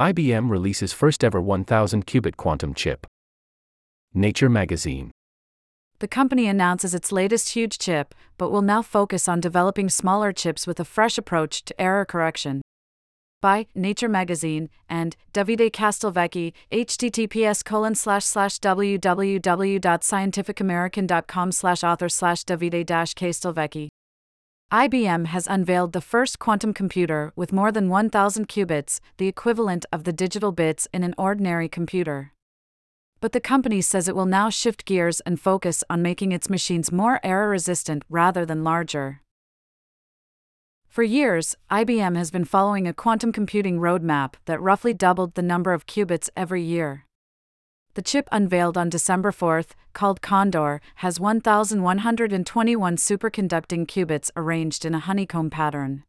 IBM releases first ever 1000 qubit quantum chip. Nature Magazine. The company announces its latest huge chip, but will now focus on developing smaller chips with a fresh approach to error correction. By Nature Magazine and Davide Castelvecchi, https colon slash slash www.scientificamerican.com slash author slash Davide Castelvecchi. IBM has unveiled the first quantum computer with more than 1,000 qubits, the equivalent of the digital bits in an ordinary computer. But the company says it will now shift gears and focus on making its machines more error resistant rather than larger. For years, IBM has been following a quantum computing roadmap that roughly doubled the number of qubits every year. The chip unveiled on December 4th, called Condor, has 1,121 superconducting qubits arranged in a honeycomb pattern.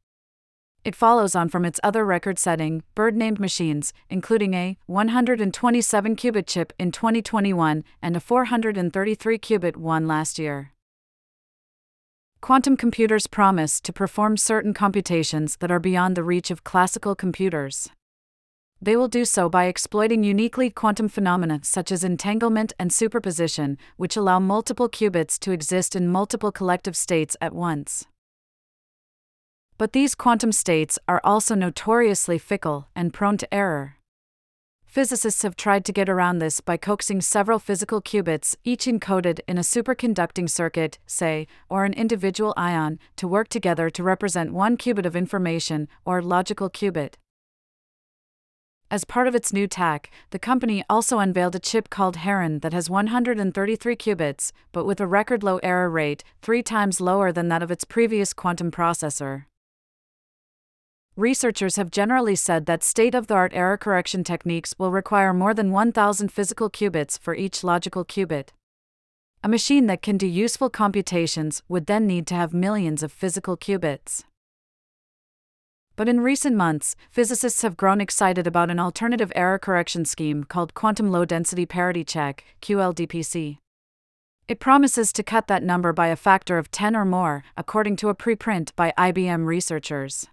It follows on from its other record setting, bird named machines, including a 127 qubit chip in 2021 and a 433 qubit one last year. Quantum computers promise to perform certain computations that are beyond the reach of classical computers they will do so by exploiting uniquely quantum phenomena such as entanglement and superposition, which allow multiple qubits to exist in multiple collective states at once. But these quantum states are also notoriously fickle and prone to error. Physicists have tried to get around this by coaxing several physical qubits, each encoded in a superconducting circuit, say, or an individual ion, to work together to represent one qubit of information, or logical qubit. As part of its new tech, the company also unveiled a chip called Heron that has 133 qubits, but with a record low error rate, three times lower than that of its previous quantum processor. Researchers have generally said that state of the art error correction techniques will require more than 1,000 physical qubits for each logical qubit. A machine that can do useful computations would then need to have millions of physical qubits. But in recent months, physicists have grown excited about an alternative error correction scheme called Quantum Low Density Parity Check, QLDPC. It promises to cut that number by a factor of 10 or more, according to a preprint by IBM researchers.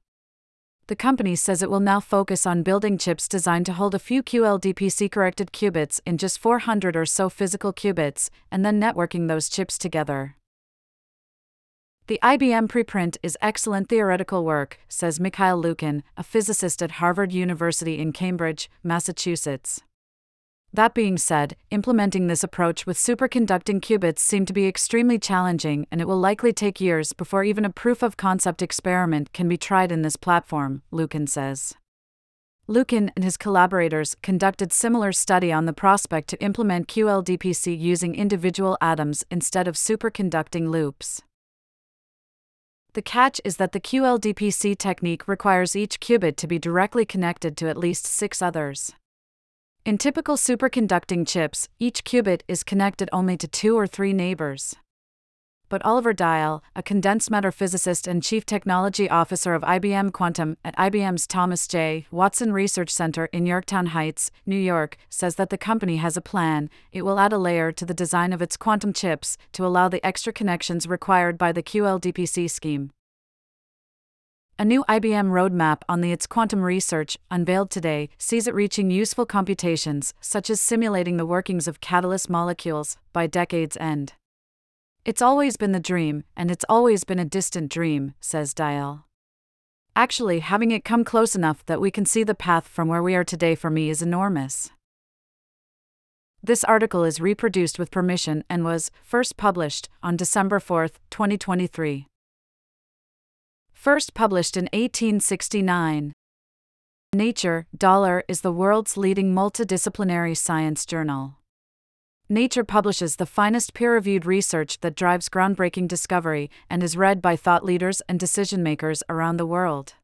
The company says it will now focus on building chips designed to hold a few QLDPC corrected qubits in just 400 or so physical qubits, and then networking those chips together. The IBM preprint is excellent theoretical work, says Mikhail Lukin, a physicist at Harvard University in Cambridge, Massachusetts. That being said, implementing this approach with superconducting qubits seem to be extremely challenging and it will likely take years before even a proof of concept experiment can be tried in this platform, Lukin says. Lukin and his collaborators conducted similar study on the prospect to implement QLDPC using individual atoms instead of superconducting loops. The catch is that the QLDPC technique requires each qubit to be directly connected to at least six others. In typical superconducting chips, each qubit is connected only to two or three neighbors. But Oliver Dial, a condensed matter physicist and chief technology officer of IBM Quantum at IBM's Thomas J. Watson Research Center in Yorktown Heights, New York, says that the company has a plan. It will add a layer to the design of its quantum chips to allow the extra connections required by the QLDPC scheme. A new IBM roadmap on the its quantum research, unveiled today, sees it reaching useful computations, such as simulating the workings of catalyst molecules, by decade's end. It's always been the dream, and it's always been a distant dream, says Dial. Actually, having it come close enough that we can see the path from where we are today for me is enormous. This article is reproduced with permission and was first published on December 4, 2023. First published in 1869. Nature, Dollar is the world's leading multidisciplinary science journal. Nature publishes the finest peer reviewed research that drives groundbreaking discovery and is read by thought leaders and decision makers around the world.